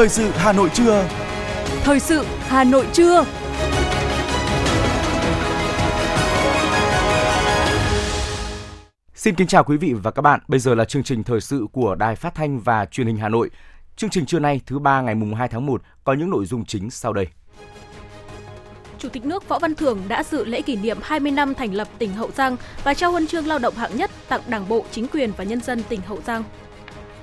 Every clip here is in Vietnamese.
Thời sự Hà Nội trưa. Thời sự Hà Nội trưa. Xin kính chào quý vị và các bạn. Bây giờ là chương trình thời sự của Đài Phát thanh và Truyền hình Hà Nội. Chương trình trưa nay thứ ba ngày mùng 2 tháng 1 có những nội dung chính sau đây. Chủ tịch nước Võ Văn Thưởng đã dự lễ kỷ niệm 20 năm thành lập tỉnh Hậu Giang và trao huân chương lao động hạng nhất tặng Đảng bộ, chính quyền và nhân dân tỉnh Hậu Giang.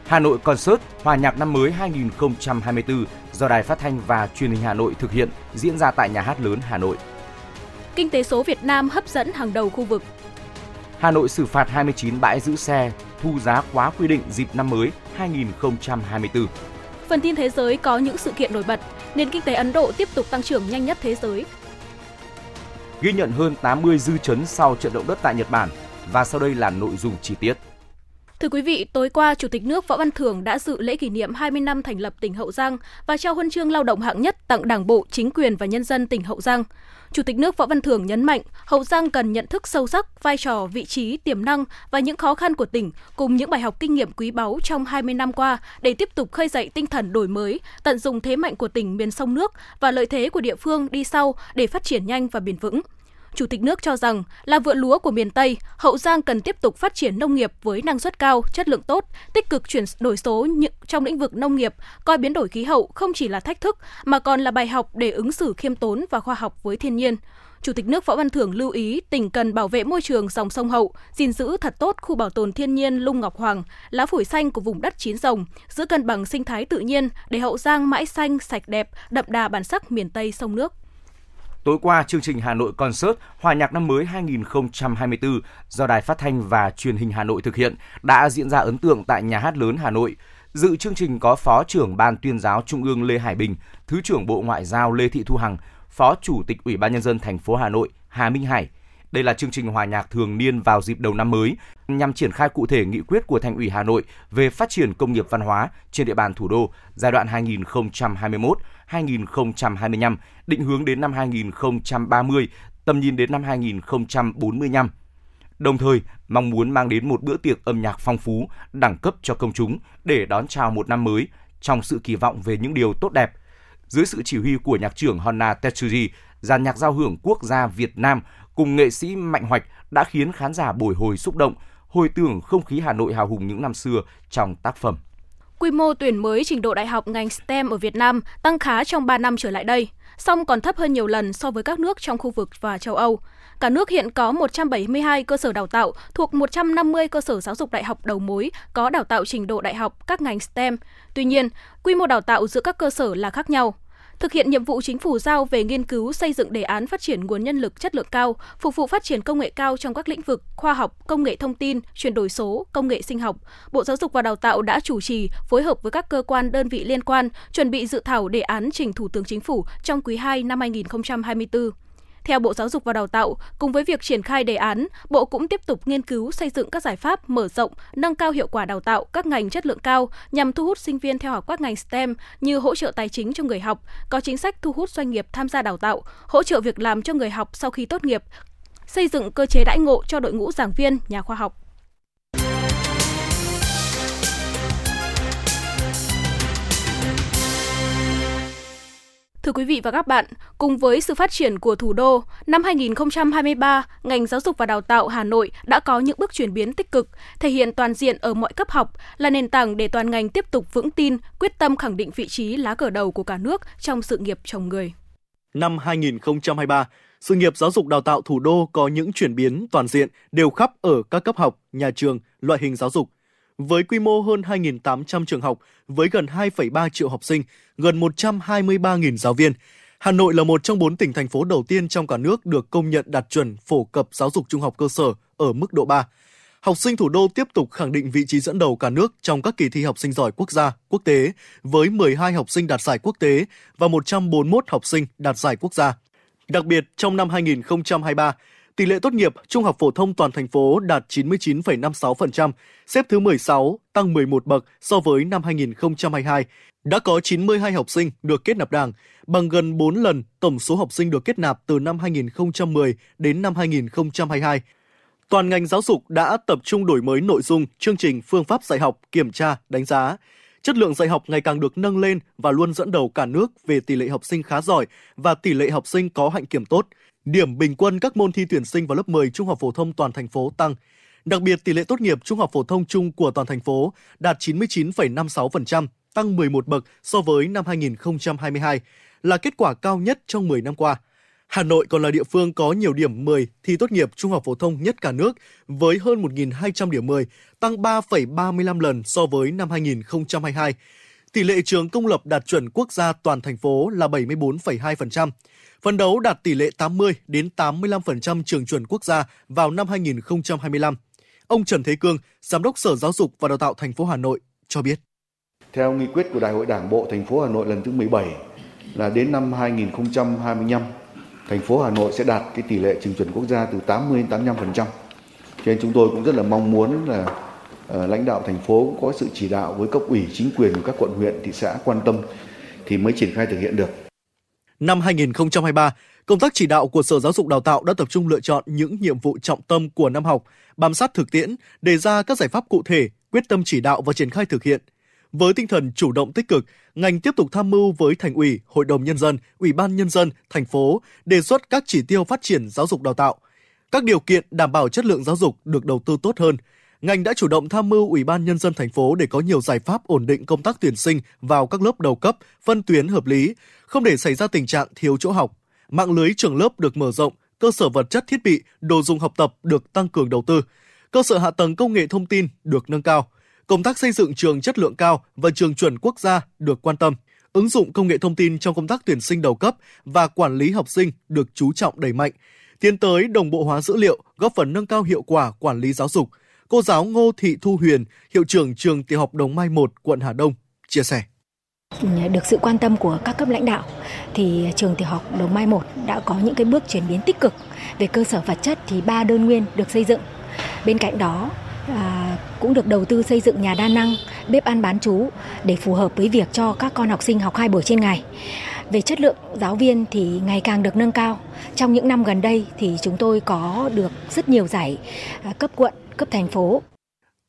Hà Nội Concert Hòa nhạc năm mới 2024 do Đài Phát thanh và Truyền hình Hà Nội thực hiện diễn ra tại Nhà hát lớn Hà Nội. Kinh tế số Việt Nam hấp dẫn hàng đầu khu vực. Hà Nội xử phạt 29 bãi giữ xe thu giá quá quy định dịp năm mới 2024. Phần tin thế giới có những sự kiện nổi bật. Nền kinh tế Ấn Độ tiếp tục tăng trưởng nhanh nhất thế giới. Ghi nhận hơn 80 dư chấn sau trận động đất tại Nhật Bản và sau đây là nội dung chi tiết. Thưa quý vị, tối qua, Chủ tịch nước Võ Văn Thưởng đã dự lễ kỷ niệm 20 năm thành lập tỉnh Hậu Giang và trao huân chương lao động hạng nhất tặng Đảng bộ, chính quyền và nhân dân tỉnh Hậu Giang. Chủ tịch nước Võ Văn Thưởng nhấn mạnh, Hậu Giang cần nhận thức sâu sắc vai trò, vị trí, tiềm năng và những khó khăn của tỉnh cùng những bài học kinh nghiệm quý báu trong 20 năm qua để tiếp tục khơi dậy tinh thần đổi mới, tận dụng thế mạnh của tỉnh miền sông nước và lợi thế của địa phương đi sau để phát triển nhanh và bền vững. Chủ tịch nước cho rằng là vựa lúa của miền Tây, Hậu Giang cần tiếp tục phát triển nông nghiệp với năng suất cao, chất lượng tốt, tích cực chuyển đổi số trong lĩnh vực nông nghiệp, coi biến đổi khí hậu không chỉ là thách thức mà còn là bài học để ứng xử khiêm tốn và khoa học với thiên nhiên. Chủ tịch nước Võ Văn Thưởng lưu ý tỉnh cần bảo vệ môi trường dòng sông Hậu, gìn giữ thật tốt khu bảo tồn thiên nhiên Lung Ngọc Hoàng, lá phổi xanh của vùng đất chín rồng, giữ cân bằng sinh thái tự nhiên để Hậu Giang mãi xanh, sạch đẹp, đậm đà bản sắc miền Tây sông nước. Tối qua, chương trình Hà Nội Concert Hòa nhạc năm mới 2024 do Đài Phát thanh và Truyền hình Hà Nội thực hiện đã diễn ra ấn tượng tại Nhà hát lớn Hà Nội. Dự chương trình có Phó trưởng Ban tuyên giáo Trung ương Lê Hải Bình, Thứ trưởng Bộ Ngoại giao Lê Thị Thu Hằng, Phó Chủ tịch Ủy ban nhân dân thành phố Hà Nội Hà Minh Hải. Đây là chương trình hòa nhạc thường niên vào dịp đầu năm mới nhằm triển khai cụ thể nghị quyết của Thành ủy Hà Nội về phát triển công nghiệp văn hóa trên địa bàn thủ đô giai đoạn 2021 2025, định hướng đến năm 2030, tầm nhìn đến năm 2045. Đồng thời, mong muốn mang đến một bữa tiệc âm nhạc phong phú, đẳng cấp cho công chúng để đón chào một năm mới trong sự kỳ vọng về những điều tốt đẹp. Dưới sự chỉ huy của nhạc trưởng Honna Tetsuji, dàn nhạc giao hưởng quốc gia Việt Nam cùng nghệ sĩ Mạnh Hoạch đã khiến khán giả bồi hồi xúc động, hồi tưởng không khí Hà Nội hào hùng những năm xưa trong tác phẩm. Quy mô tuyển mới trình độ đại học ngành STEM ở Việt Nam tăng khá trong 3 năm trở lại đây, song còn thấp hơn nhiều lần so với các nước trong khu vực và châu Âu. Cả nước hiện có 172 cơ sở đào tạo thuộc 150 cơ sở giáo dục đại học đầu mối có đào tạo trình độ đại học các ngành STEM. Tuy nhiên, quy mô đào tạo giữa các cơ sở là khác nhau thực hiện nhiệm vụ chính phủ giao về nghiên cứu xây dựng đề án phát triển nguồn nhân lực chất lượng cao, phục vụ phát triển công nghệ cao trong các lĩnh vực khoa học, công nghệ thông tin, chuyển đổi số, công nghệ sinh học. Bộ Giáo dục và Đào tạo đã chủ trì phối hợp với các cơ quan đơn vị liên quan chuẩn bị dự thảo đề án trình Thủ tướng Chính phủ trong quý 2 năm 2024. Theo Bộ Giáo dục và Đào tạo, cùng với việc triển khai đề án, Bộ cũng tiếp tục nghiên cứu xây dựng các giải pháp mở rộng, nâng cao hiệu quả đào tạo các ngành chất lượng cao nhằm thu hút sinh viên theo học các ngành STEM như hỗ trợ tài chính cho người học, có chính sách thu hút doanh nghiệp tham gia đào tạo, hỗ trợ việc làm cho người học sau khi tốt nghiệp, xây dựng cơ chế đãi ngộ cho đội ngũ giảng viên, nhà khoa học. Thưa quý vị và các bạn, cùng với sự phát triển của thủ đô, năm 2023, ngành giáo dục và đào tạo Hà Nội đã có những bước chuyển biến tích cực, thể hiện toàn diện ở mọi cấp học, là nền tảng để toàn ngành tiếp tục vững tin, quyết tâm khẳng định vị trí lá cờ đầu của cả nước trong sự nghiệp trồng người. Năm 2023, sự nghiệp giáo dục đào tạo thủ đô có những chuyển biến toàn diện đều khắp ở các cấp học, nhà trường, loại hình giáo dục với quy mô hơn 2.800 trường học với gần 2,3 triệu học sinh, gần 123.000 giáo viên. Hà Nội là một trong bốn tỉnh thành phố đầu tiên trong cả nước được công nhận đạt chuẩn phổ cập giáo dục trung học cơ sở ở mức độ 3. Học sinh thủ đô tiếp tục khẳng định vị trí dẫn đầu cả nước trong các kỳ thi học sinh giỏi quốc gia, quốc tế với 12 học sinh đạt giải quốc tế và 141 học sinh đạt giải quốc gia. Đặc biệt, trong năm 2023, Tỷ lệ tốt nghiệp trung học phổ thông toàn thành phố đạt 99,56%, xếp thứ 16, tăng 11 bậc so với năm 2022. Đã có 92 học sinh được kết nạp đảng, bằng gần 4 lần tổng số học sinh được kết nạp từ năm 2010 đến năm 2022. Toàn ngành giáo dục đã tập trung đổi mới nội dung, chương trình, phương pháp dạy học, kiểm tra, đánh giá. chất lượng dạy học ngày càng được nâng lên và luôn dẫn đầu cả nước về tỷ lệ học sinh khá giỏi và tỷ lệ học sinh có hạnh kiểm tốt. Điểm bình quân các môn thi tuyển sinh vào lớp 10 trung học phổ thông toàn thành phố tăng. Đặc biệt, tỷ lệ tốt nghiệp trung học phổ thông chung của toàn thành phố đạt 99,56%, tăng 11 bậc so với năm 2022, là kết quả cao nhất trong 10 năm qua. Hà Nội còn là địa phương có nhiều điểm 10 thi tốt nghiệp trung học phổ thông nhất cả nước với hơn 1.200 điểm 10, tăng 3,35 lần so với năm 2022. Tỷ lệ trường công lập đạt chuẩn quốc gia toàn thành phố là 74,2%. Phấn đấu đạt tỷ lệ 80 đến 85% trường chuẩn quốc gia vào năm 2025. Ông Trần Thế Cương, Giám đốc Sở Giáo dục và Đào tạo thành phố Hà Nội cho biết. Theo nghị quyết của Đại hội Đảng bộ thành phố Hà Nội lần thứ 17 là đến năm 2025 thành phố Hà Nội sẽ đạt cái tỷ lệ trường chuẩn quốc gia từ 80 đến 85%. Cho nên chúng tôi cũng rất là mong muốn là Ờ, lãnh đạo thành phố cũng có sự chỉ đạo với cấp ủy chính quyền của các quận huyện thị xã quan tâm thì mới triển khai thực hiện được. Năm 2023, công tác chỉ đạo của Sở Giáo dục Đào tạo đã tập trung lựa chọn những nhiệm vụ trọng tâm của năm học, bám sát thực tiễn, đề ra các giải pháp cụ thể, quyết tâm chỉ đạo và triển khai thực hiện – với tinh thần chủ động tích cực, ngành tiếp tục tham mưu với Thành ủy, Hội đồng Nhân dân, Ủy ban Nhân dân, thành phố đề xuất các chỉ tiêu phát triển giáo dục đào tạo. Các điều kiện đảm bảo chất lượng giáo dục được đầu tư tốt hơn. Ngành đã chủ động tham mưu Ủy ban Nhân dân thành phố để có nhiều giải pháp ổn định công tác tuyển sinh vào các lớp đầu cấp, phân tuyến hợp lý, không để xảy ra tình trạng thiếu chỗ học. Mạng lưới trường lớp được mở rộng, cơ sở vật chất thiết bị, đồ dùng học tập được tăng cường đầu tư, cơ sở hạ tầng công nghệ thông tin được nâng cao – công tác xây dựng trường chất lượng cao và trường chuẩn quốc gia được quan tâm. Ứng dụng công nghệ thông tin trong công tác tuyển sinh đầu cấp và quản lý học sinh được chú trọng đẩy mạnh. Tiến tới đồng bộ hóa dữ liệu, góp phần nâng cao hiệu quả quản lý giáo dục. Cô giáo Ngô Thị Thu Huyền, hiệu trưởng trường tiểu học Đồng Mai 1, quận Hà Đông, chia sẻ được sự quan tâm của các cấp lãnh đạo thì trường tiểu học Đồng Mai 1 đã có những cái bước chuyển biến tích cực về cơ sở vật chất thì ba đơn nguyên được xây dựng. Bên cạnh đó à, cũng được đầu tư xây dựng nhà đa năng, bếp ăn bán chú để phù hợp với việc cho các con học sinh học hai buổi trên ngày. Về chất lượng giáo viên thì ngày càng được nâng cao. Trong những năm gần đây thì chúng tôi có được rất nhiều giải à, cấp quận, cấp thành phố.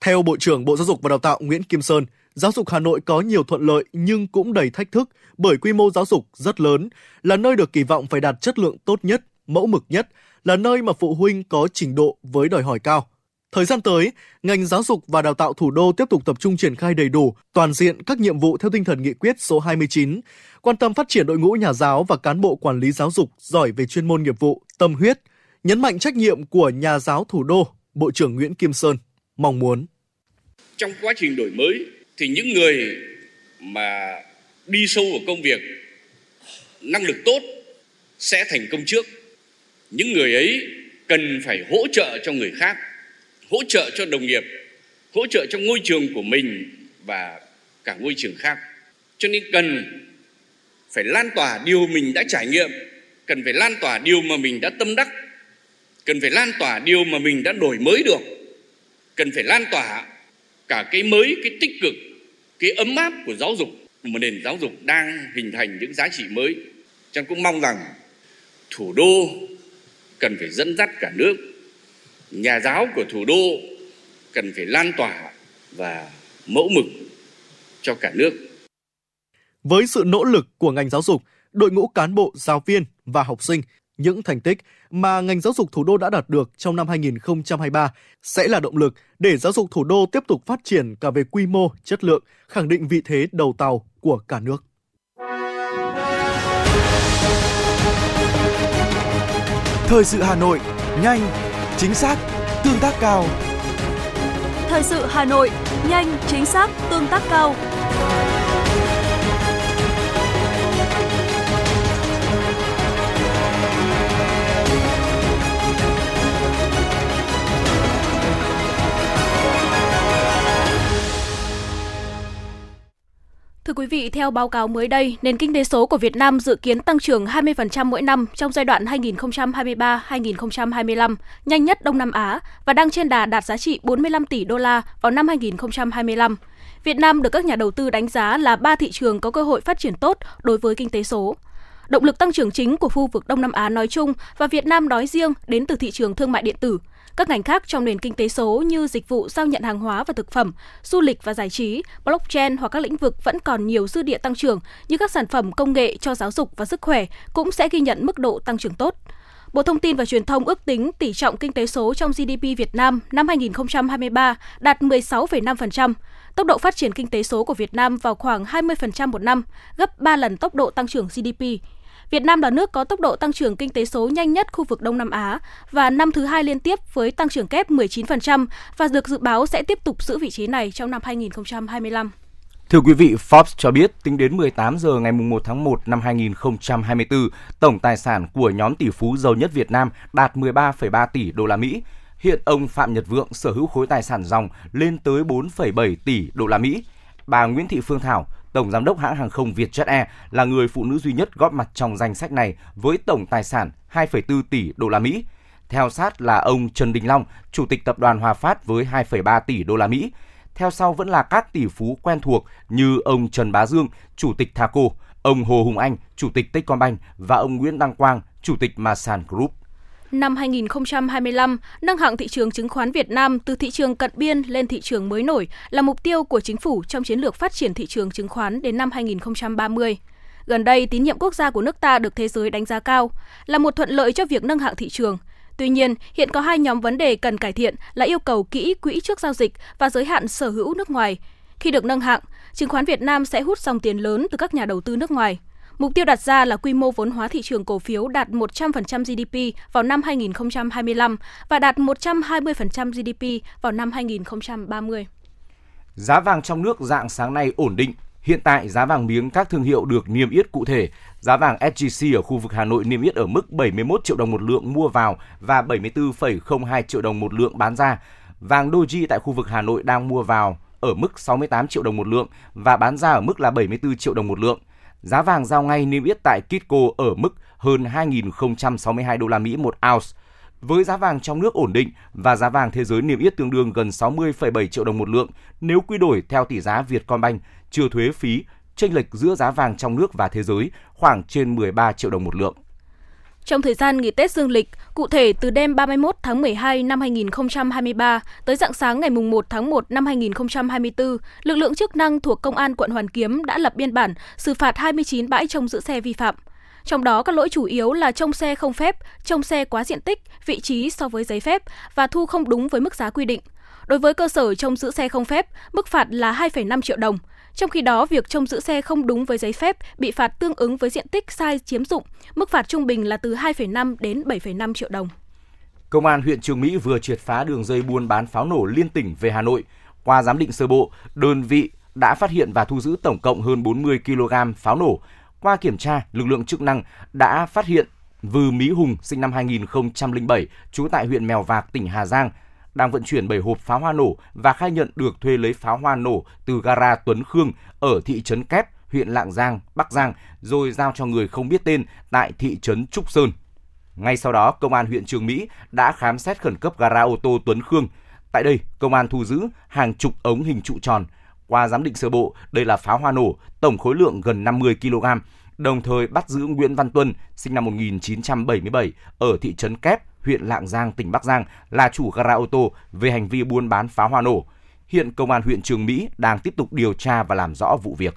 Theo Bộ trưởng Bộ Giáo dục và Đào tạo Nguyễn Kim Sơn, giáo dục Hà Nội có nhiều thuận lợi nhưng cũng đầy thách thức bởi quy mô giáo dục rất lớn, là nơi được kỳ vọng phải đạt chất lượng tốt nhất, mẫu mực nhất, là nơi mà phụ huynh có trình độ với đòi hỏi cao. Thời gian tới, ngành giáo dục và đào tạo thủ đô tiếp tục tập trung triển khai đầy đủ, toàn diện các nhiệm vụ theo tinh thần nghị quyết số 29, quan tâm phát triển đội ngũ nhà giáo và cán bộ quản lý giáo dục giỏi về chuyên môn nghiệp vụ, tâm huyết, nhấn mạnh trách nhiệm của nhà giáo thủ đô, Bộ trưởng Nguyễn Kim Sơn mong muốn. Trong quá trình đổi mới thì những người mà đi sâu vào công việc, năng lực tốt sẽ thành công trước. Những người ấy cần phải hỗ trợ cho người khác hỗ trợ cho đồng nghiệp hỗ trợ trong ngôi trường của mình và cả ngôi trường khác cho nên cần phải lan tỏa điều mình đã trải nghiệm cần phải lan tỏa điều mà mình đã tâm đắc cần phải lan tỏa điều mà mình đã đổi mới được. Cần phải lan tỏa cả cái mới cái tích cực cái ấm áp của giáo dục. Một nền giáo dục đang hình thành những giá trị mới. Trang cũng mong rằng thủ đô cần phải dẫn dắt cả nước. Nhà giáo của thủ đô cần phải lan tỏa và mẫu mực cho cả nước. Với sự nỗ lực của ngành giáo dục, đội ngũ cán bộ, giáo viên và học sinh, những thành tích mà ngành giáo dục thủ đô đã đạt được trong năm 2023 sẽ là động lực để giáo dục thủ đô tiếp tục phát triển cả về quy mô, chất lượng, khẳng định vị thế đầu tàu của cả nước. Thời sự Hà Nội, nhanh, chính xác, tương tác cao. Thời sự Hà Nội, nhanh, chính xác, tương tác cao. Thưa quý vị, theo báo cáo mới đây, nền kinh tế số của Việt Nam dự kiến tăng trưởng 20% mỗi năm trong giai đoạn 2023-2025, nhanh nhất Đông Nam Á và đang trên đà đạt giá trị 45 tỷ đô la vào năm 2025. Việt Nam được các nhà đầu tư đánh giá là ba thị trường có cơ hội phát triển tốt đối với kinh tế số. Động lực tăng trưởng chính của khu vực Đông Nam Á nói chung và Việt Nam nói riêng đến từ thị trường thương mại điện tử – các ngành khác trong nền kinh tế số như dịch vụ giao nhận hàng hóa và thực phẩm, du lịch và giải trí, blockchain hoặc các lĩnh vực vẫn còn nhiều dư địa tăng trưởng như các sản phẩm công nghệ cho giáo dục và sức khỏe cũng sẽ ghi nhận mức độ tăng trưởng tốt. Bộ Thông tin và Truyền thông ước tính tỷ trọng kinh tế số trong GDP Việt Nam năm 2023 đạt 16,5%. Tốc độ phát triển kinh tế số của Việt Nam vào khoảng 20% một năm, gấp 3 lần tốc độ tăng trưởng GDP. Việt Nam là nước có tốc độ tăng trưởng kinh tế số nhanh nhất khu vực Đông Nam Á và năm thứ hai liên tiếp với tăng trưởng kép 19% và được dự báo sẽ tiếp tục giữ vị trí này trong năm 2025. Thưa quý vị, Forbes cho biết tính đến 18 giờ ngày 1 tháng 1 năm 2024, tổng tài sản của nhóm tỷ phú giàu nhất Việt Nam đạt 13,3 tỷ đô la Mỹ. Hiện ông Phạm Nhật Vượng sở hữu khối tài sản dòng lên tới 4,7 tỷ đô la Mỹ. Bà Nguyễn Thị Phương Thảo, tổng giám đốc hãng hàng không Vietjet Air là người phụ nữ duy nhất góp mặt trong danh sách này với tổng tài sản 2,4 tỷ đô la Mỹ. Theo sát là ông Trần Đình Long, chủ tịch tập đoàn Hòa Phát với 2,3 tỷ đô la Mỹ theo sau vẫn là các tỷ phú quen thuộc như ông Trần Bá Dương, Chủ tịch Thaco, ông Hồ Hùng Anh, Chủ tịch Techcombank và ông Nguyễn Đăng Quang, Chủ tịch Masan Group. Năm 2025, nâng hạng thị trường chứng khoán Việt Nam từ thị trường cận biên lên thị trường mới nổi là mục tiêu của chính phủ trong chiến lược phát triển thị trường chứng khoán đến năm 2030. Gần đây, tín nhiệm quốc gia của nước ta được thế giới đánh giá cao, là một thuận lợi cho việc nâng hạng thị trường. Tuy nhiên, hiện có hai nhóm vấn đề cần cải thiện là yêu cầu kỹ quỹ trước giao dịch và giới hạn sở hữu nước ngoài. Khi được nâng hạng, chứng khoán Việt Nam sẽ hút dòng tiền lớn từ các nhà đầu tư nước ngoài. Mục tiêu đặt ra là quy mô vốn hóa thị trường cổ phiếu đạt 100% GDP vào năm 2025 và đạt 120% GDP vào năm 2030. Giá vàng trong nước dạng sáng nay ổn định. Hiện tại giá vàng miếng các thương hiệu được niêm yết cụ thể. Giá vàng SJC ở khu vực Hà Nội niêm yết ở mức 71 triệu đồng một lượng mua vào và 74,02 triệu đồng một lượng bán ra. Vàng Doji tại khu vực Hà Nội đang mua vào ở mức 68 triệu đồng một lượng và bán ra ở mức là 74 triệu đồng một lượng. Giá vàng giao ngay niêm yết tại Kitco ở mức hơn 2.062 đô la Mỹ một ounce. Với giá vàng trong nước ổn định và giá vàng thế giới niêm yết tương đương gần 60,7 triệu đồng một lượng nếu quy đổi theo tỷ giá Vietcombank chưa thuế phí, chênh lệch giữa giá vàng trong nước và thế giới khoảng trên 13 triệu đồng một lượng. Trong thời gian nghỉ Tết Dương lịch, cụ thể từ đêm 31 tháng 12 năm 2023 tới dạng sáng ngày 1 tháng 1 năm 2024, lực lượng chức năng thuộc Công an quận Hoàn Kiếm đã lập biên bản xử phạt 29 bãi trông giữ xe vi phạm. Trong đó các lỗi chủ yếu là trông xe không phép, trông xe quá diện tích, vị trí so với giấy phép và thu không đúng với mức giá quy định. Đối với cơ sở trông giữ xe không phép, mức phạt là 2,5 triệu đồng. Trong khi đó, việc trông giữ xe không đúng với giấy phép bị phạt tương ứng với diện tích sai chiếm dụng, mức phạt trung bình là từ 2,5 đến 7,5 triệu đồng. Công an huyện Trường Mỹ vừa triệt phá đường dây buôn bán pháo nổ liên tỉnh về Hà Nội. Qua giám định sơ bộ, đơn vị đã phát hiện và thu giữ tổng cộng hơn 40 kg pháo nổ. Qua kiểm tra, lực lượng chức năng đã phát hiện Vư Mỹ Hùng sinh năm 2007, trú tại huyện Mèo Vạc, tỉnh Hà Giang, đang vận chuyển 7 hộp pháo hoa nổ và khai nhận được thuê lấy pháo hoa nổ từ gara Tuấn Khương ở thị trấn Kép, huyện Lạng Giang, Bắc Giang, rồi giao cho người không biết tên tại thị trấn Trúc Sơn. Ngay sau đó, Công an huyện Trường Mỹ đã khám xét khẩn cấp gara ô tô Tuấn Khương. Tại đây, công an thu giữ hàng chục ống hình trụ tròn. Qua giám định sơ bộ, đây là pháo hoa nổ, tổng khối lượng gần 50 kg, đồng thời bắt giữ Nguyễn Văn Tuân, sinh năm 1977, ở thị trấn Kép, huyện Lạng Giang, tỉnh Bắc Giang là chủ gara ô tô về hành vi buôn bán pháo hoa nổ. Hiện công an huyện Trường Mỹ đang tiếp tục điều tra và làm rõ vụ việc.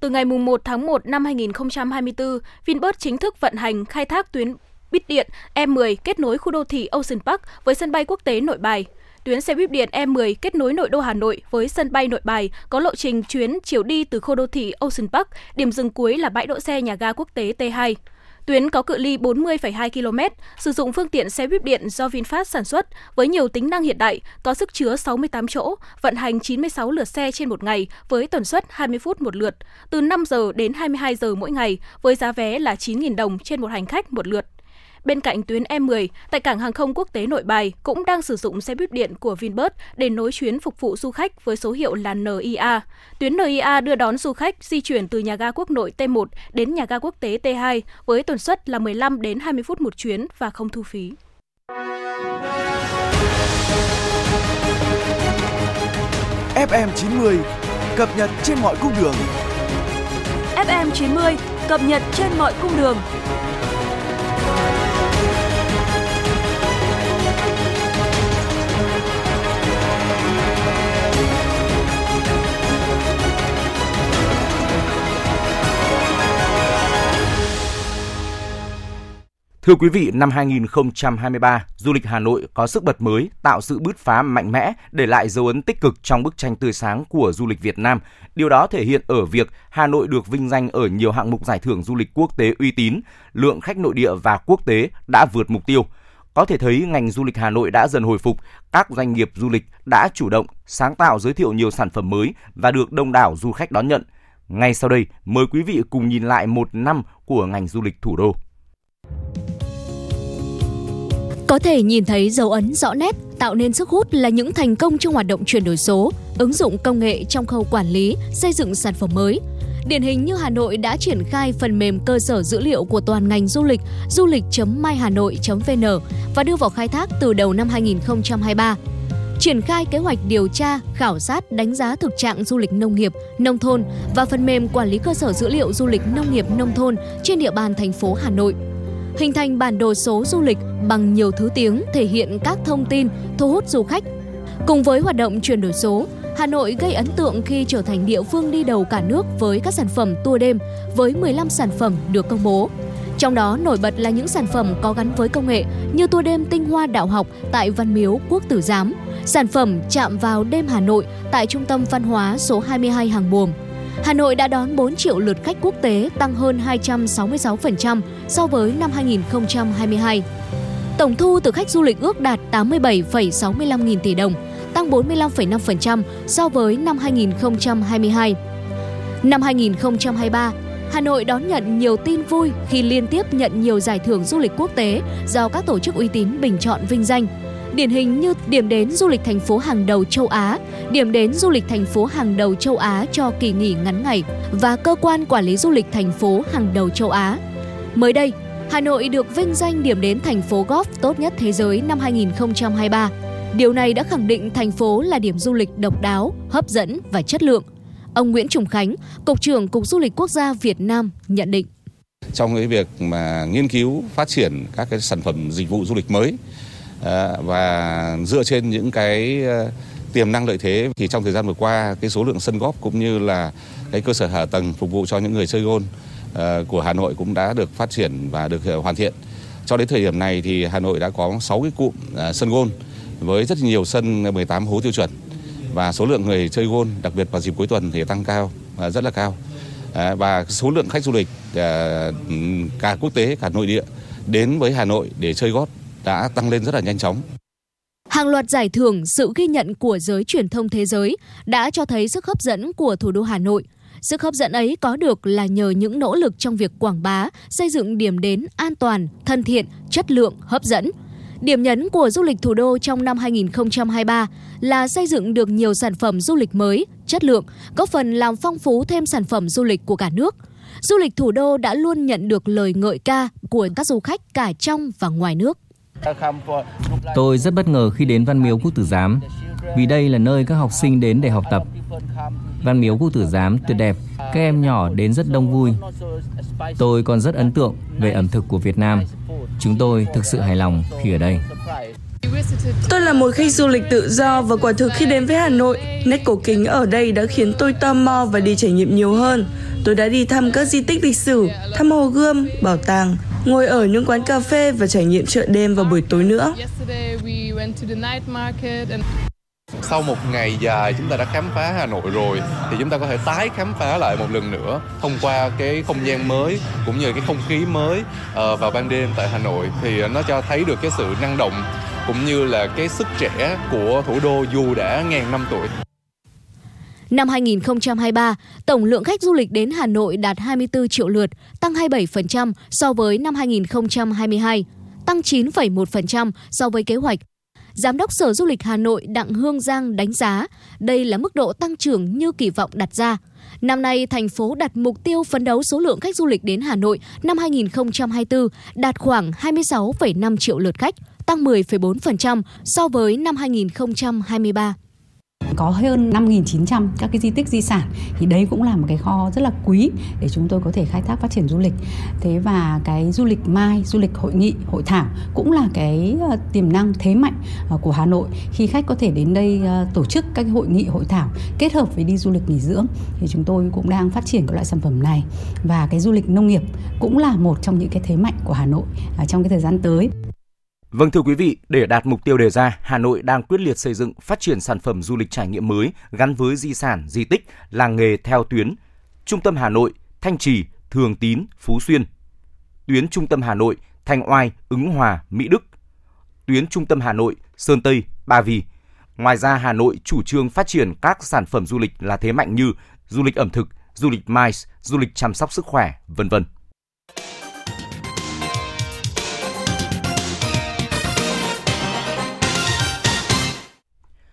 Từ ngày 1 tháng 1 năm 2024, Vinbus chính thức vận hành khai thác tuyến bít điện E10 kết nối khu đô thị Ocean Park với sân bay quốc tế Nội Bài. Tuyến xe buýt điện E10 kết nối nội đô Hà Nội với sân bay Nội Bài có lộ trình chuyến chiều đi từ khu đô thị Ocean Park, điểm dừng cuối là bãi đỗ xe nhà ga quốc tế T2. Tuyến có cự ly 40,2 km, sử dụng phương tiện xe buýt điện do VinFast sản xuất với nhiều tính năng hiện đại, có sức chứa 68 chỗ, vận hành 96 lượt xe trên một ngày với tần suất 20 phút một lượt, từ 5 giờ đến 22 giờ mỗi ngày với giá vé là 9.000 đồng trên một hành khách một lượt. Bên cạnh tuyến E10, tại cảng hàng không quốc tế Nội Bài cũng đang sử dụng xe buýt điện của Vinbird để nối chuyến phục vụ du khách với số hiệu là NIA. Tuyến NIA đưa đón du khách di chuyển từ nhà ga quốc nội T1 đến nhà ga quốc tế T2 với tần suất là 15 đến 20 phút một chuyến và không thu phí. FM 90 cập nhật trên mọi cung đường. FM 90 cập nhật trên mọi cung đường. Thưa quý vị, năm 2023, du lịch Hà Nội có sức bật mới, tạo sự bứt phá mạnh mẽ, để lại dấu ấn tích cực trong bức tranh tươi sáng của du lịch Việt Nam. Điều đó thể hiện ở việc Hà Nội được vinh danh ở nhiều hạng mục giải thưởng du lịch quốc tế uy tín, lượng khách nội địa và quốc tế đã vượt mục tiêu. Có thể thấy ngành du lịch Hà Nội đã dần hồi phục, các doanh nghiệp du lịch đã chủ động, sáng tạo giới thiệu nhiều sản phẩm mới và được đông đảo du khách đón nhận. Ngay sau đây, mời quý vị cùng nhìn lại một năm của ngành du lịch thủ đô. Có thể nhìn thấy dấu ấn rõ nét tạo nên sức hút là những thành công trong hoạt động chuyển đổi số, ứng dụng công nghệ trong khâu quản lý, xây dựng sản phẩm mới. Điển hình như Hà Nội đã triển khai phần mềm cơ sở dữ liệu của toàn ngành du lịch du lịch.myhanoi.vn và đưa vào khai thác từ đầu năm 2023 triển khai kế hoạch điều tra, khảo sát, đánh giá thực trạng du lịch nông nghiệp, nông thôn và phần mềm quản lý cơ sở dữ liệu du lịch nông nghiệp nông thôn trên địa bàn thành phố Hà Nội hình thành bản đồ số du lịch bằng nhiều thứ tiếng thể hiện các thông tin thu hút du khách. Cùng với hoạt động chuyển đổi số, Hà Nội gây ấn tượng khi trở thành địa phương đi đầu cả nước với các sản phẩm tour đêm với 15 sản phẩm được công bố. Trong đó nổi bật là những sản phẩm có gắn với công nghệ như tour đêm tinh hoa đạo học tại Văn Miếu Quốc Tử Giám, sản phẩm chạm vào đêm Hà Nội tại Trung tâm Văn hóa số 22 Hàng Buồm, Hà Nội đã đón 4 triệu lượt khách quốc tế, tăng hơn 266% so với năm 2022. Tổng thu từ khách du lịch ước đạt 87,65 nghìn tỷ đồng, tăng 45,5% so với năm 2022. Năm 2023, Hà Nội đón nhận nhiều tin vui khi liên tiếp nhận nhiều giải thưởng du lịch quốc tế do các tổ chức uy tín bình chọn vinh danh – điển hình như điểm đến du lịch thành phố hàng đầu châu Á, điểm đến du lịch thành phố hàng đầu châu Á cho kỳ nghỉ ngắn ngày và cơ quan quản lý du lịch thành phố hàng đầu châu Á. Mới đây, Hà Nội được vinh danh điểm đến thành phố golf tốt nhất thế giới năm 2023. Điều này đã khẳng định thành phố là điểm du lịch độc đáo, hấp dẫn và chất lượng. Ông Nguyễn Trùng Khánh, Cục trưởng Cục Du lịch Quốc gia Việt Nam nhận định. Trong cái việc mà nghiên cứu phát triển các cái sản phẩm dịch vụ du lịch mới Ờ, và dựa trên những cái ờ, tiềm năng lợi thế thì trong thời gian vừa qua, cái số lượng sân góp cũng như là cái cơ sở hạ tầng phục vụ cho những người chơi gôn ờ, của Hà Nội cũng đã được phát triển và được hoàn thiện. Cho đến thời điểm này thì Hà Nội đã có 6 cái cụm sân gôn với rất nhiều sân 18 hố tiêu chuẩn và số lượng người chơi gôn đặc biệt vào dịp cuối tuần thì tăng cao rất là cao và số lượng khách du lịch cả quốc tế, cả nội địa đến với Hà Nội để chơi gót đã tăng lên rất là nhanh chóng. Hàng loạt giải thưởng, sự ghi nhận của giới truyền thông thế giới đã cho thấy sức hấp dẫn của thủ đô Hà Nội. Sức hấp dẫn ấy có được là nhờ những nỗ lực trong việc quảng bá, xây dựng điểm đến an toàn, thân thiện, chất lượng, hấp dẫn. Điểm nhấn của du lịch thủ đô trong năm 2023 là xây dựng được nhiều sản phẩm du lịch mới, chất lượng, góp phần làm phong phú thêm sản phẩm du lịch của cả nước. Du lịch thủ đô đã luôn nhận được lời ngợi ca của các du khách cả trong và ngoài nước. Tôi rất bất ngờ khi đến Văn Miếu Quốc Tử Giám vì đây là nơi các học sinh đến để học tập. Văn Miếu Quốc Tử Giám tuyệt đẹp, các em nhỏ đến rất đông vui. Tôi còn rất ấn tượng về ẩm thực của Việt Nam. Chúng tôi thực sự hài lòng khi ở đây. Tôi là một khách du lịch tự do và quả thực khi đến với Hà Nội, nét cổ kính ở đây đã khiến tôi tò mò và đi trải nghiệm nhiều hơn. Tôi đã đi thăm các di tích lịch sử, thăm Hồ Gươm, bảo tàng, ngồi ở những quán cà phê và trải nghiệm chợ đêm vào buổi tối nữa. Sau một ngày dài chúng ta đã khám phá Hà Nội rồi thì chúng ta có thể tái khám phá lại một lần nữa thông qua cái không gian mới cũng như cái không khí mới uh, vào ban đêm tại Hà Nội thì nó cho thấy được cái sự năng động cũng như là cái sức trẻ của thủ đô dù đã ngàn năm tuổi. Năm 2023, tổng lượng khách du lịch đến Hà Nội đạt 24 triệu lượt, tăng 27% so với năm 2022, tăng 9,1% so với kế hoạch. Giám đốc Sở Du lịch Hà Nội Đặng Hương Giang đánh giá đây là mức độ tăng trưởng như kỳ vọng đặt ra. Năm nay, thành phố đặt mục tiêu phấn đấu số lượng khách du lịch đến Hà Nội năm 2024 đạt khoảng 26,5 triệu lượt khách, tăng 10,4% so với năm 2023 có hơn 5.900 các cái di tích di sản thì đấy cũng là một cái kho rất là quý để chúng tôi có thể khai thác phát triển du lịch. Thế và cái du lịch mai, du lịch hội nghị, hội thảo cũng là cái ờ, tiềm năng thế mạnh ờ, của Hà Nội khi khách có thể đến đây ờ, tổ chức các hội nghị, hội thảo kết hợp với đi du lịch nghỉ dưỡng thì chúng tôi cũng đang phát triển các loại sản phẩm này và cái du lịch nông nghiệp cũng là một trong những cái thế mạnh của Hà Nội trong cái thời gian tới. Vâng thưa quý vị, để đạt mục tiêu đề ra, Hà Nội đang quyết liệt xây dựng, phát triển sản phẩm du lịch trải nghiệm mới gắn với di sản, di tích, làng nghề theo tuyến Trung tâm Hà Nội, Thanh Trì, Thường Tín, Phú Xuyên. Tuyến Trung tâm Hà Nội, Thanh Oai, Ứng Hòa, Mỹ Đức. Tuyến Trung tâm Hà Nội, Sơn Tây, Ba Vì. Ngoài ra, Hà Nội chủ trương phát triển các sản phẩm du lịch là thế mạnh như du lịch ẩm thực, du lịch MICE, du lịch chăm sóc sức khỏe, vân vân.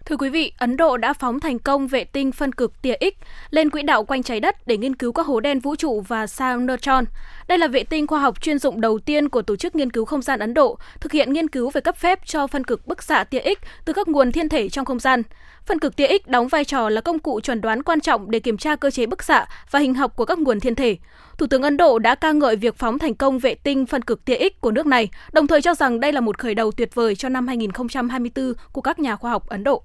Thưa quý vị, Ấn Độ đã phóng thành công vệ tinh phân cực tia X lên quỹ đạo quanh trái đất để nghiên cứu các hố đen vũ trụ và sao neutron. Đây là vệ tinh khoa học chuyên dụng đầu tiên của Tổ chức Nghiên cứu Không gian Ấn Độ, thực hiện nghiên cứu về cấp phép cho phân cực bức xạ tia X từ các nguồn thiên thể trong không gian. Phân cực tia X đóng vai trò là công cụ chuẩn đoán quan trọng để kiểm tra cơ chế bức xạ và hình học của các nguồn thiên thể. Thủ tướng Ấn Độ đã ca ngợi việc phóng thành công vệ tinh phân cực tia X của nước này, đồng thời cho rằng đây là một khởi đầu tuyệt vời cho năm 2024 của các nhà khoa học Ấn Độ.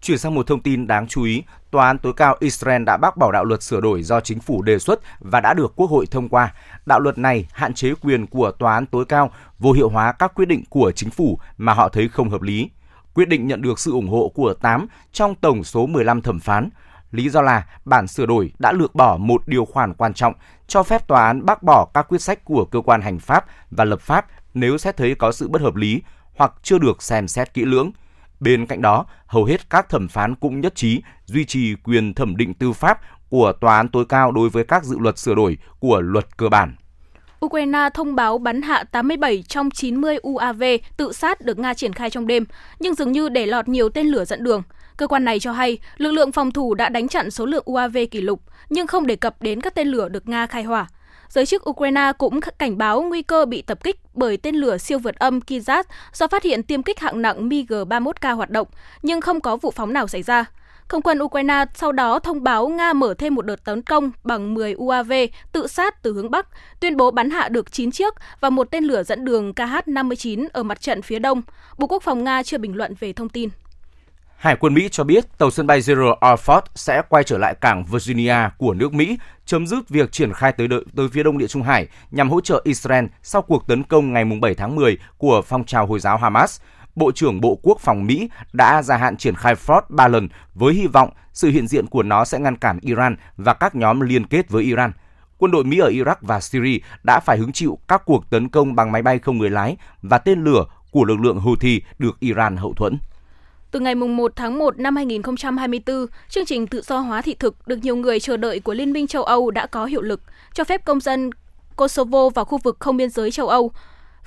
Chuyển sang một thông tin đáng chú ý, Tòa án tối cao Israel đã bác bỏ đạo luật sửa đổi do chính phủ đề xuất và đã được Quốc hội thông qua. Đạo luật này hạn chế quyền của Tòa án tối cao vô hiệu hóa các quyết định của chính phủ mà họ thấy không hợp lý. Quyết định nhận được sự ủng hộ của 8 trong tổng số 15 thẩm phán. Lý do là bản sửa đổi đã lược bỏ một điều khoản quan trọng cho phép tòa án bác bỏ các quyết sách của cơ quan hành pháp và lập pháp nếu xét thấy có sự bất hợp lý hoặc chưa được xem xét kỹ lưỡng – Bên cạnh đó, hầu hết các thẩm phán cũng nhất trí duy trì quyền thẩm định tư pháp của tòa án tối cao đối với các dự luật sửa đổi của luật cơ bản. Ukraine thông báo bắn hạ 87 trong 90 UAV tự sát được Nga triển khai trong đêm, nhưng dường như để lọt nhiều tên lửa dẫn đường. Cơ quan này cho hay lực lượng phòng thủ đã đánh chặn số lượng UAV kỷ lục, nhưng không đề cập đến các tên lửa được Nga khai hỏa. Giới chức Ukraine cũng cảnh báo nguy cơ bị tập kích bởi tên lửa siêu vượt âm Kizat do phát hiện tiêm kích hạng nặng MiG-31K hoạt động, nhưng không có vụ phóng nào xảy ra. Không quân Ukraine sau đó thông báo Nga mở thêm một đợt tấn công bằng 10 UAV tự sát từ hướng Bắc, tuyên bố bắn hạ được 9 chiếc và một tên lửa dẫn đường KH-59 ở mặt trận phía đông. Bộ Quốc phòng Nga chưa bình luận về thông tin. Hải quân Mỹ cho biết tàu sân bay Gerald R. Ford sẽ quay trở lại cảng Virginia của nước Mỹ, chấm dứt việc triển khai tới đợi, tới phía đông địa Trung Hải nhằm hỗ trợ Israel sau cuộc tấn công ngày 7 tháng 10 của phong trào Hồi giáo Hamas. Bộ trưởng Bộ Quốc phòng Mỹ đã gia hạn triển khai Ford 3 lần với hy vọng sự hiện diện của nó sẽ ngăn cản Iran và các nhóm liên kết với Iran. Quân đội Mỹ ở Iraq và Syria đã phải hứng chịu các cuộc tấn công bằng máy bay không người lái và tên lửa của lực lượng Houthi được Iran hậu thuẫn. Từ ngày 1 tháng 1 năm 2024, chương trình tự do hóa thị thực được nhiều người chờ đợi của Liên minh châu Âu đã có hiệu lực, cho phép công dân Kosovo vào khu vực không biên giới châu Âu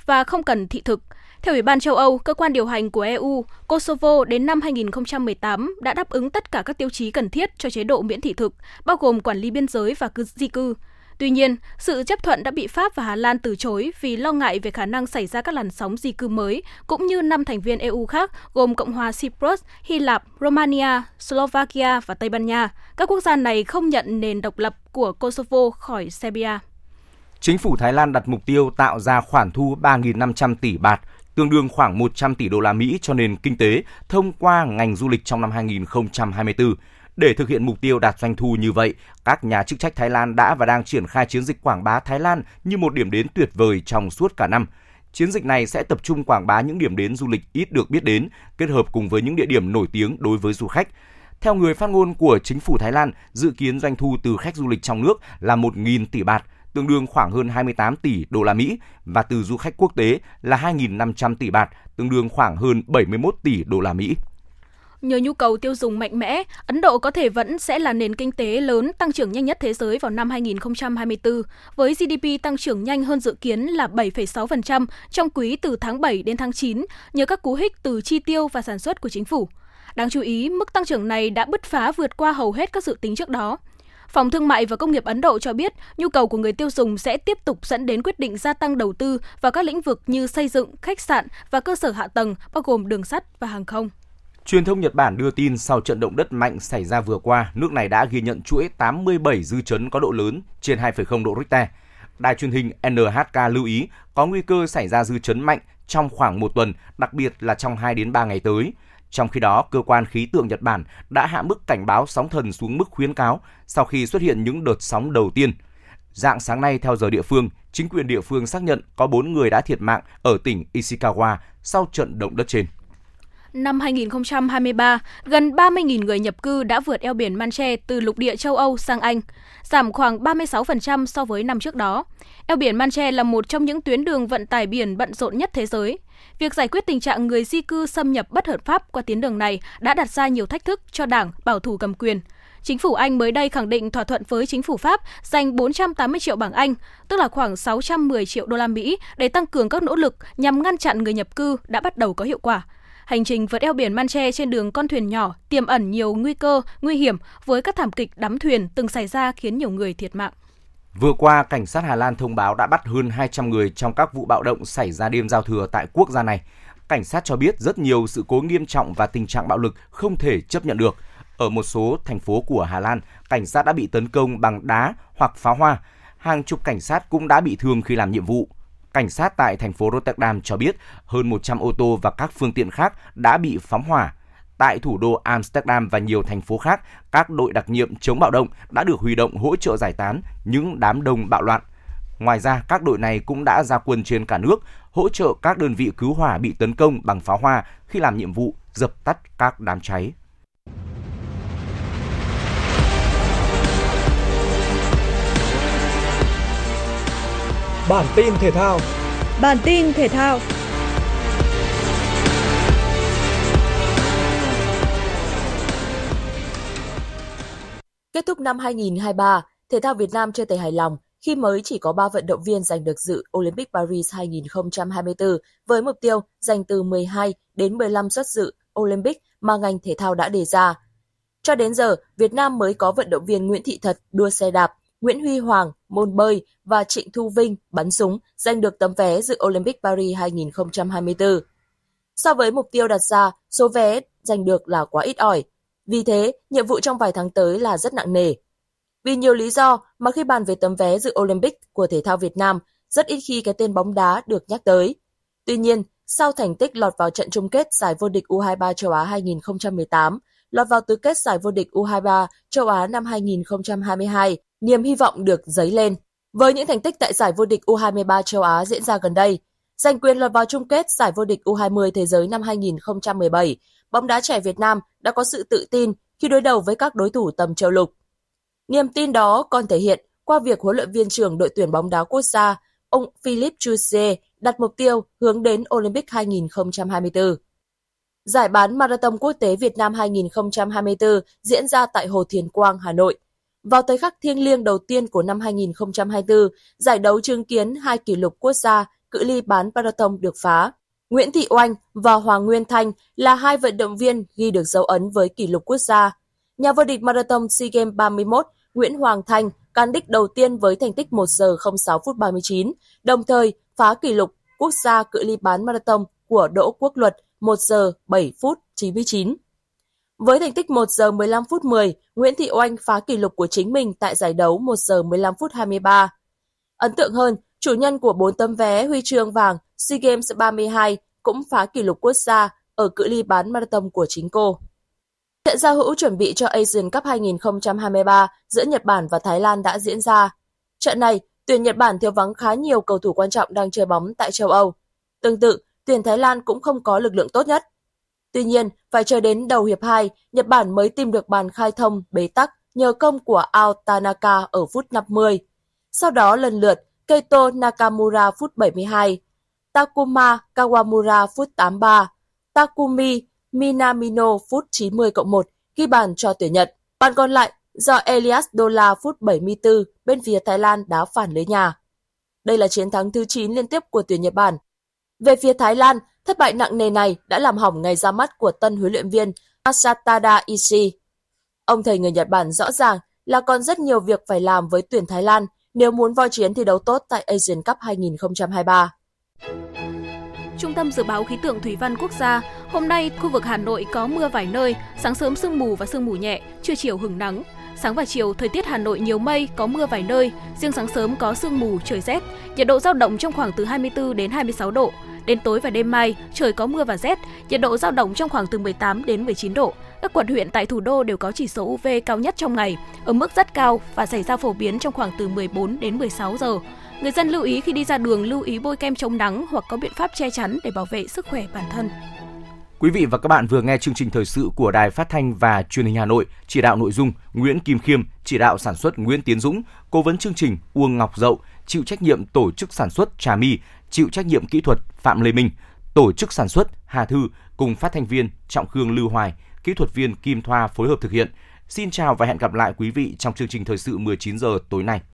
và không cần thị thực. Theo Ủy ban châu Âu, cơ quan điều hành của EU, Kosovo đến năm 2018 đã đáp ứng tất cả các tiêu chí cần thiết cho chế độ miễn thị thực, bao gồm quản lý biên giới và cư di cư. Tuy nhiên, sự chấp thuận đã bị Pháp và Hà Lan từ chối vì lo ngại về khả năng xảy ra các làn sóng di cư mới, cũng như năm thành viên EU khác gồm Cộng hòa Cyprus, Hy Lạp, Romania, Slovakia và Tây Ban Nha. Các quốc gia này không nhận nền độc lập của Kosovo khỏi Serbia. Chính phủ Thái Lan đặt mục tiêu tạo ra khoản thu 3.500 tỷ bạt, tương đương khoảng 100 tỷ đô la Mỹ cho nền kinh tế thông qua ngành du lịch trong năm 2024. Để thực hiện mục tiêu đạt doanh thu như vậy, các nhà chức trách Thái Lan đã và đang triển khai chiến dịch quảng bá Thái Lan như một điểm đến tuyệt vời trong suốt cả năm. Chiến dịch này sẽ tập trung quảng bá những điểm đến du lịch ít được biết đến, kết hợp cùng với những địa điểm nổi tiếng đối với du khách. Theo người phát ngôn của chính phủ Thái Lan, dự kiến doanh thu từ khách du lịch trong nước là 1.000 tỷ bạt, tương đương khoảng hơn 28 tỷ đô la Mỹ và từ du khách quốc tế là 2.500 tỷ bạt, tương đương khoảng hơn 71 tỷ đô la Mỹ. Nhờ nhu cầu tiêu dùng mạnh mẽ, Ấn Độ có thể vẫn sẽ là nền kinh tế lớn tăng trưởng nhanh nhất thế giới vào năm 2024, với GDP tăng trưởng nhanh hơn dự kiến là 7,6% trong quý từ tháng 7 đến tháng 9 nhờ các cú hích từ chi tiêu và sản xuất của chính phủ. Đáng chú ý, mức tăng trưởng này đã bứt phá vượt qua hầu hết các dự tính trước đó. Phòng Thương mại và Công nghiệp Ấn Độ cho biết nhu cầu của người tiêu dùng sẽ tiếp tục dẫn đến quyết định gia tăng đầu tư vào các lĩnh vực như xây dựng, khách sạn và cơ sở hạ tầng, bao gồm đường sắt và hàng không. Truyền thông Nhật Bản đưa tin sau trận động đất mạnh xảy ra vừa qua, nước này đã ghi nhận chuỗi 87 dư chấn có độ lớn trên 2,0 độ Richter. Đài truyền hình NHK lưu ý có nguy cơ xảy ra dư chấn mạnh trong khoảng một tuần, đặc biệt là trong 2 đến 3 ngày tới. Trong khi đó, cơ quan khí tượng Nhật Bản đã hạ mức cảnh báo sóng thần xuống mức khuyến cáo sau khi xuất hiện những đợt sóng đầu tiên. Dạng sáng nay theo giờ địa phương, chính quyền địa phương xác nhận có 4 người đã thiệt mạng ở tỉnh Ishikawa sau trận động đất trên. Năm 2023, gần 30.000 người nhập cư đã vượt eo biển Manche từ lục địa châu Âu sang Anh, giảm khoảng 36% so với năm trước đó. Eo biển Manche là một trong những tuyến đường vận tải biển bận rộn nhất thế giới. Việc giải quyết tình trạng người di cư xâm nhập bất hợp pháp qua tuyến đường này đã đặt ra nhiều thách thức cho đảng bảo thủ cầm quyền. Chính phủ Anh mới đây khẳng định thỏa thuận với chính phủ Pháp dành 480 triệu bảng Anh, tức là khoảng 610 triệu đô la Mỹ để tăng cường các nỗ lực nhằm ngăn chặn người nhập cư đã bắt đầu có hiệu quả. Hành trình vượt eo biển Manche trên đường con thuyền nhỏ tiềm ẩn nhiều nguy cơ, nguy hiểm với các thảm kịch đắm thuyền từng xảy ra khiến nhiều người thiệt mạng. Vừa qua, cảnh sát Hà Lan thông báo đã bắt hơn 200 người trong các vụ bạo động xảy ra đêm giao thừa tại quốc gia này. Cảnh sát cho biết rất nhiều sự cố nghiêm trọng và tình trạng bạo lực không thể chấp nhận được. Ở một số thành phố của Hà Lan, cảnh sát đã bị tấn công bằng đá hoặc pháo hoa. Hàng chục cảnh sát cũng đã bị thương khi làm nhiệm vụ. Cảnh sát tại thành phố Rotterdam cho biết hơn 100 ô tô và các phương tiện khác đã bị phóng hỏa. Tại thủ đô Amsterdam và nhiều thành phố khác, các đội đặc nhiệm chống bạo động đã được huy động hỗ trợ giải tán những đám đông bạo loạn. Ngoài ra, các đội này cũng đã ra quân trên cả nước, hỗ trợ các đơn vị cứu hỏa bị tấn công bằng pháo hoa khi làm nhiệm vụ dập tắt các đám cháy. Bản tin thể thao. Bản tin thể thao. Kết thúc năm 2023, thể thao Việt Nam chưa thể hài lòng khi mới chỉ có 3 vận động viên giành được dự Olympic Paris 2024 với mục tiêu giành từ 12 đến 15 suất dự Olympic mà ngành thể thao đã đề ra. Cho đến giờ, Việt Nam mới có vận động viên Nguyễn Thị Thật đua xe đạp, Nguyễn Huy Hoàng môn bơi và Trịnh Thu Vinh bắn súng giành được tấm vé dự Olympic Paris 2024. So với mục tiêu đặt ra, số vé giành được là quá ít ỏi. Vì thế, nhiệm vụ trong vài tháng tới là rất nặng nề. Vì nhiều lý do mà khi bàn về tấm vé dự Olympic của thể thao Việt Nam, rất ít khi cái tên bóng đá được nhắc tới. Tuy nhiên, sau thành tích lọt vào trận chung kết giải vô địch U23 châu Á 2018, lọt vào tứ kết giải vô địch U23 châu Á năm 2022, niềm hy vọng được dấy lên. Với những thành tích tại giải vô địch U23 châu Á diễn ra gần đây, giành quyền lọt vào chung kết giải vô địch U20 thế giới năm 2017, bóng đá trẻ Việt Nam đã có sự tự tin khi đối đầu với các đối thủ tầm châu lục. Niềm tin đó còn thể hiện qua việc huấn luyện viên trưởng đội tuyển bóng đá quốc gia, ông Philippe Jouzier đặt mục tiêu hướng đến Olympic 2024. Giải bán Marathon Quốc tế Việt Nam 2024 diễn ra tại Hồ Thiền Quang, Hà Nội. Vào thời khắc thiêng liêng đầu tiên của năm 2024, giải đấu chứng kiến hai kỷ lục quốc gia cự ly bán marathon được phá. Nguyễn Thị Oanh và Hoàng Nguyên Thanh là hai vận động viên ghi được dấu ấn với kỷ lục quốc gia. Nhà vô địch marathon SEA Games 31 Nguyễn Hoàng Thanh cán đích đầu tiên với thành tích 1 giờ 06 phút 39, đồng thời phá kỷ lục quốc gia cự ly bán marathon của Đỗ Quốc Luật 1 giờ 7 phút 99. Với thành tích 1 giờ 15 phút 10, Nguyễn Thị Oanh phá kỷ lục của chính mình tại giải đấu 1 giờ 15 phút 23. Ấn tượng hơn, chủ nhân của 4 tấm vé huy chương vàng SEA Games 32 cũng phá kỷ lục quốc gia ở cự ly bán marathon của chính cô. Trận giao hữu chuẩn bị cho Asian Cup 2023 giữa Nhật Bản và Thái Lan đã diễn ra. Trận này, tuyển Nhật Bản thiếu vắng khá nhiều cầu thủ quan trọng đang chơi bóng tại châu Âu. Tương tự, tuyển Thái Lan cũng không có lực lượng tốt nhất. Tuy nhiên, phải chờ đến đầu hiệp 2, Nhật Bản mới tìm được bàn khai thông bế tắc nhờ công của Ao Tanaka ở phút 50. Sau đó lần lượt Keito Nakamura phút 72, Takuma Kawamura phút 83, Takumi Minamino phút 90 cộng 1 ghi bàn cho tuyển Nhật. Bàn còn lại do Elias Dola phút 74 bên phía Thái Lan đá phản lưới nhà. Đây là chiến thắng thứ 9 liên tiếp của tuyển Nhật Bản. Về phía Thái Lan, thất bại nặng nề này đã làm hỏng ngày ra mắt của tân huấn luyện viên Asatada Ishii. Ông thầy người Nhật Bản rõ ràng là còn rất nhiều việc phải làm với tuyển Thái Lan nếu muốn voi chiến thi đấu tốt tại Asian Cup 2023. Trung tâm Dự báo Khí tượng Thủy văn Quốc gia Hôm nay, khu vực Hà Nội có mưa vài nơi, sáng sớm sương mù và sương mù nhẹ, trưa chiều hứng nắng. Sáng và chiều, thời tiết Hà Nội nhiều mây, có mưa vài nơi, riêng sáng sớm có sương mù, trời rét. Nhiệt độ dao động trong khoảng từ 24 đến 26 độ. Đến tối và đêm mai, trời có mưa và rét, nhiệt độ dao động trong khoảng từ 18 đến 19 độ. Các quận huyện tại thủ đô đều có chỉ số UV cao nhất trong ngày, ở mức rất cao và xảy ra phổ biến trong khoảng từ 14 đến 16 giờ. Người dân lưu ý khi đi ra đường lưu ý bôi kem chống nắng hoặc có biện pháp che chắn để bảo vệ sức khỏe bản thân. Quý vị và các bạn vừa nghe chương trình thời sự của Đài Phát thanh và Truyền hình Hà Nội, chỉ đạo nội dung Nguyễn Kim Khiêm, chỉ đạo sản xuất Nguyễn Tiến Dũng, cố vấn chương trình Uông Ngọc Dậu, chịu trách nhiệm tổ chức sản xuất Trà My, chịu trách nhiệm kỹ thuật Phạm Lê Minh, tổ chức sản xuất Hà Thư cùng phát thanh viên Trọng Khương Lưu Hoài, kỹ thuật viên Kim Thoa phối hợp thực hiện. Xin chào và hẹn gặp lại quý vị trong chương trình thời sự 19 giờ tối nay.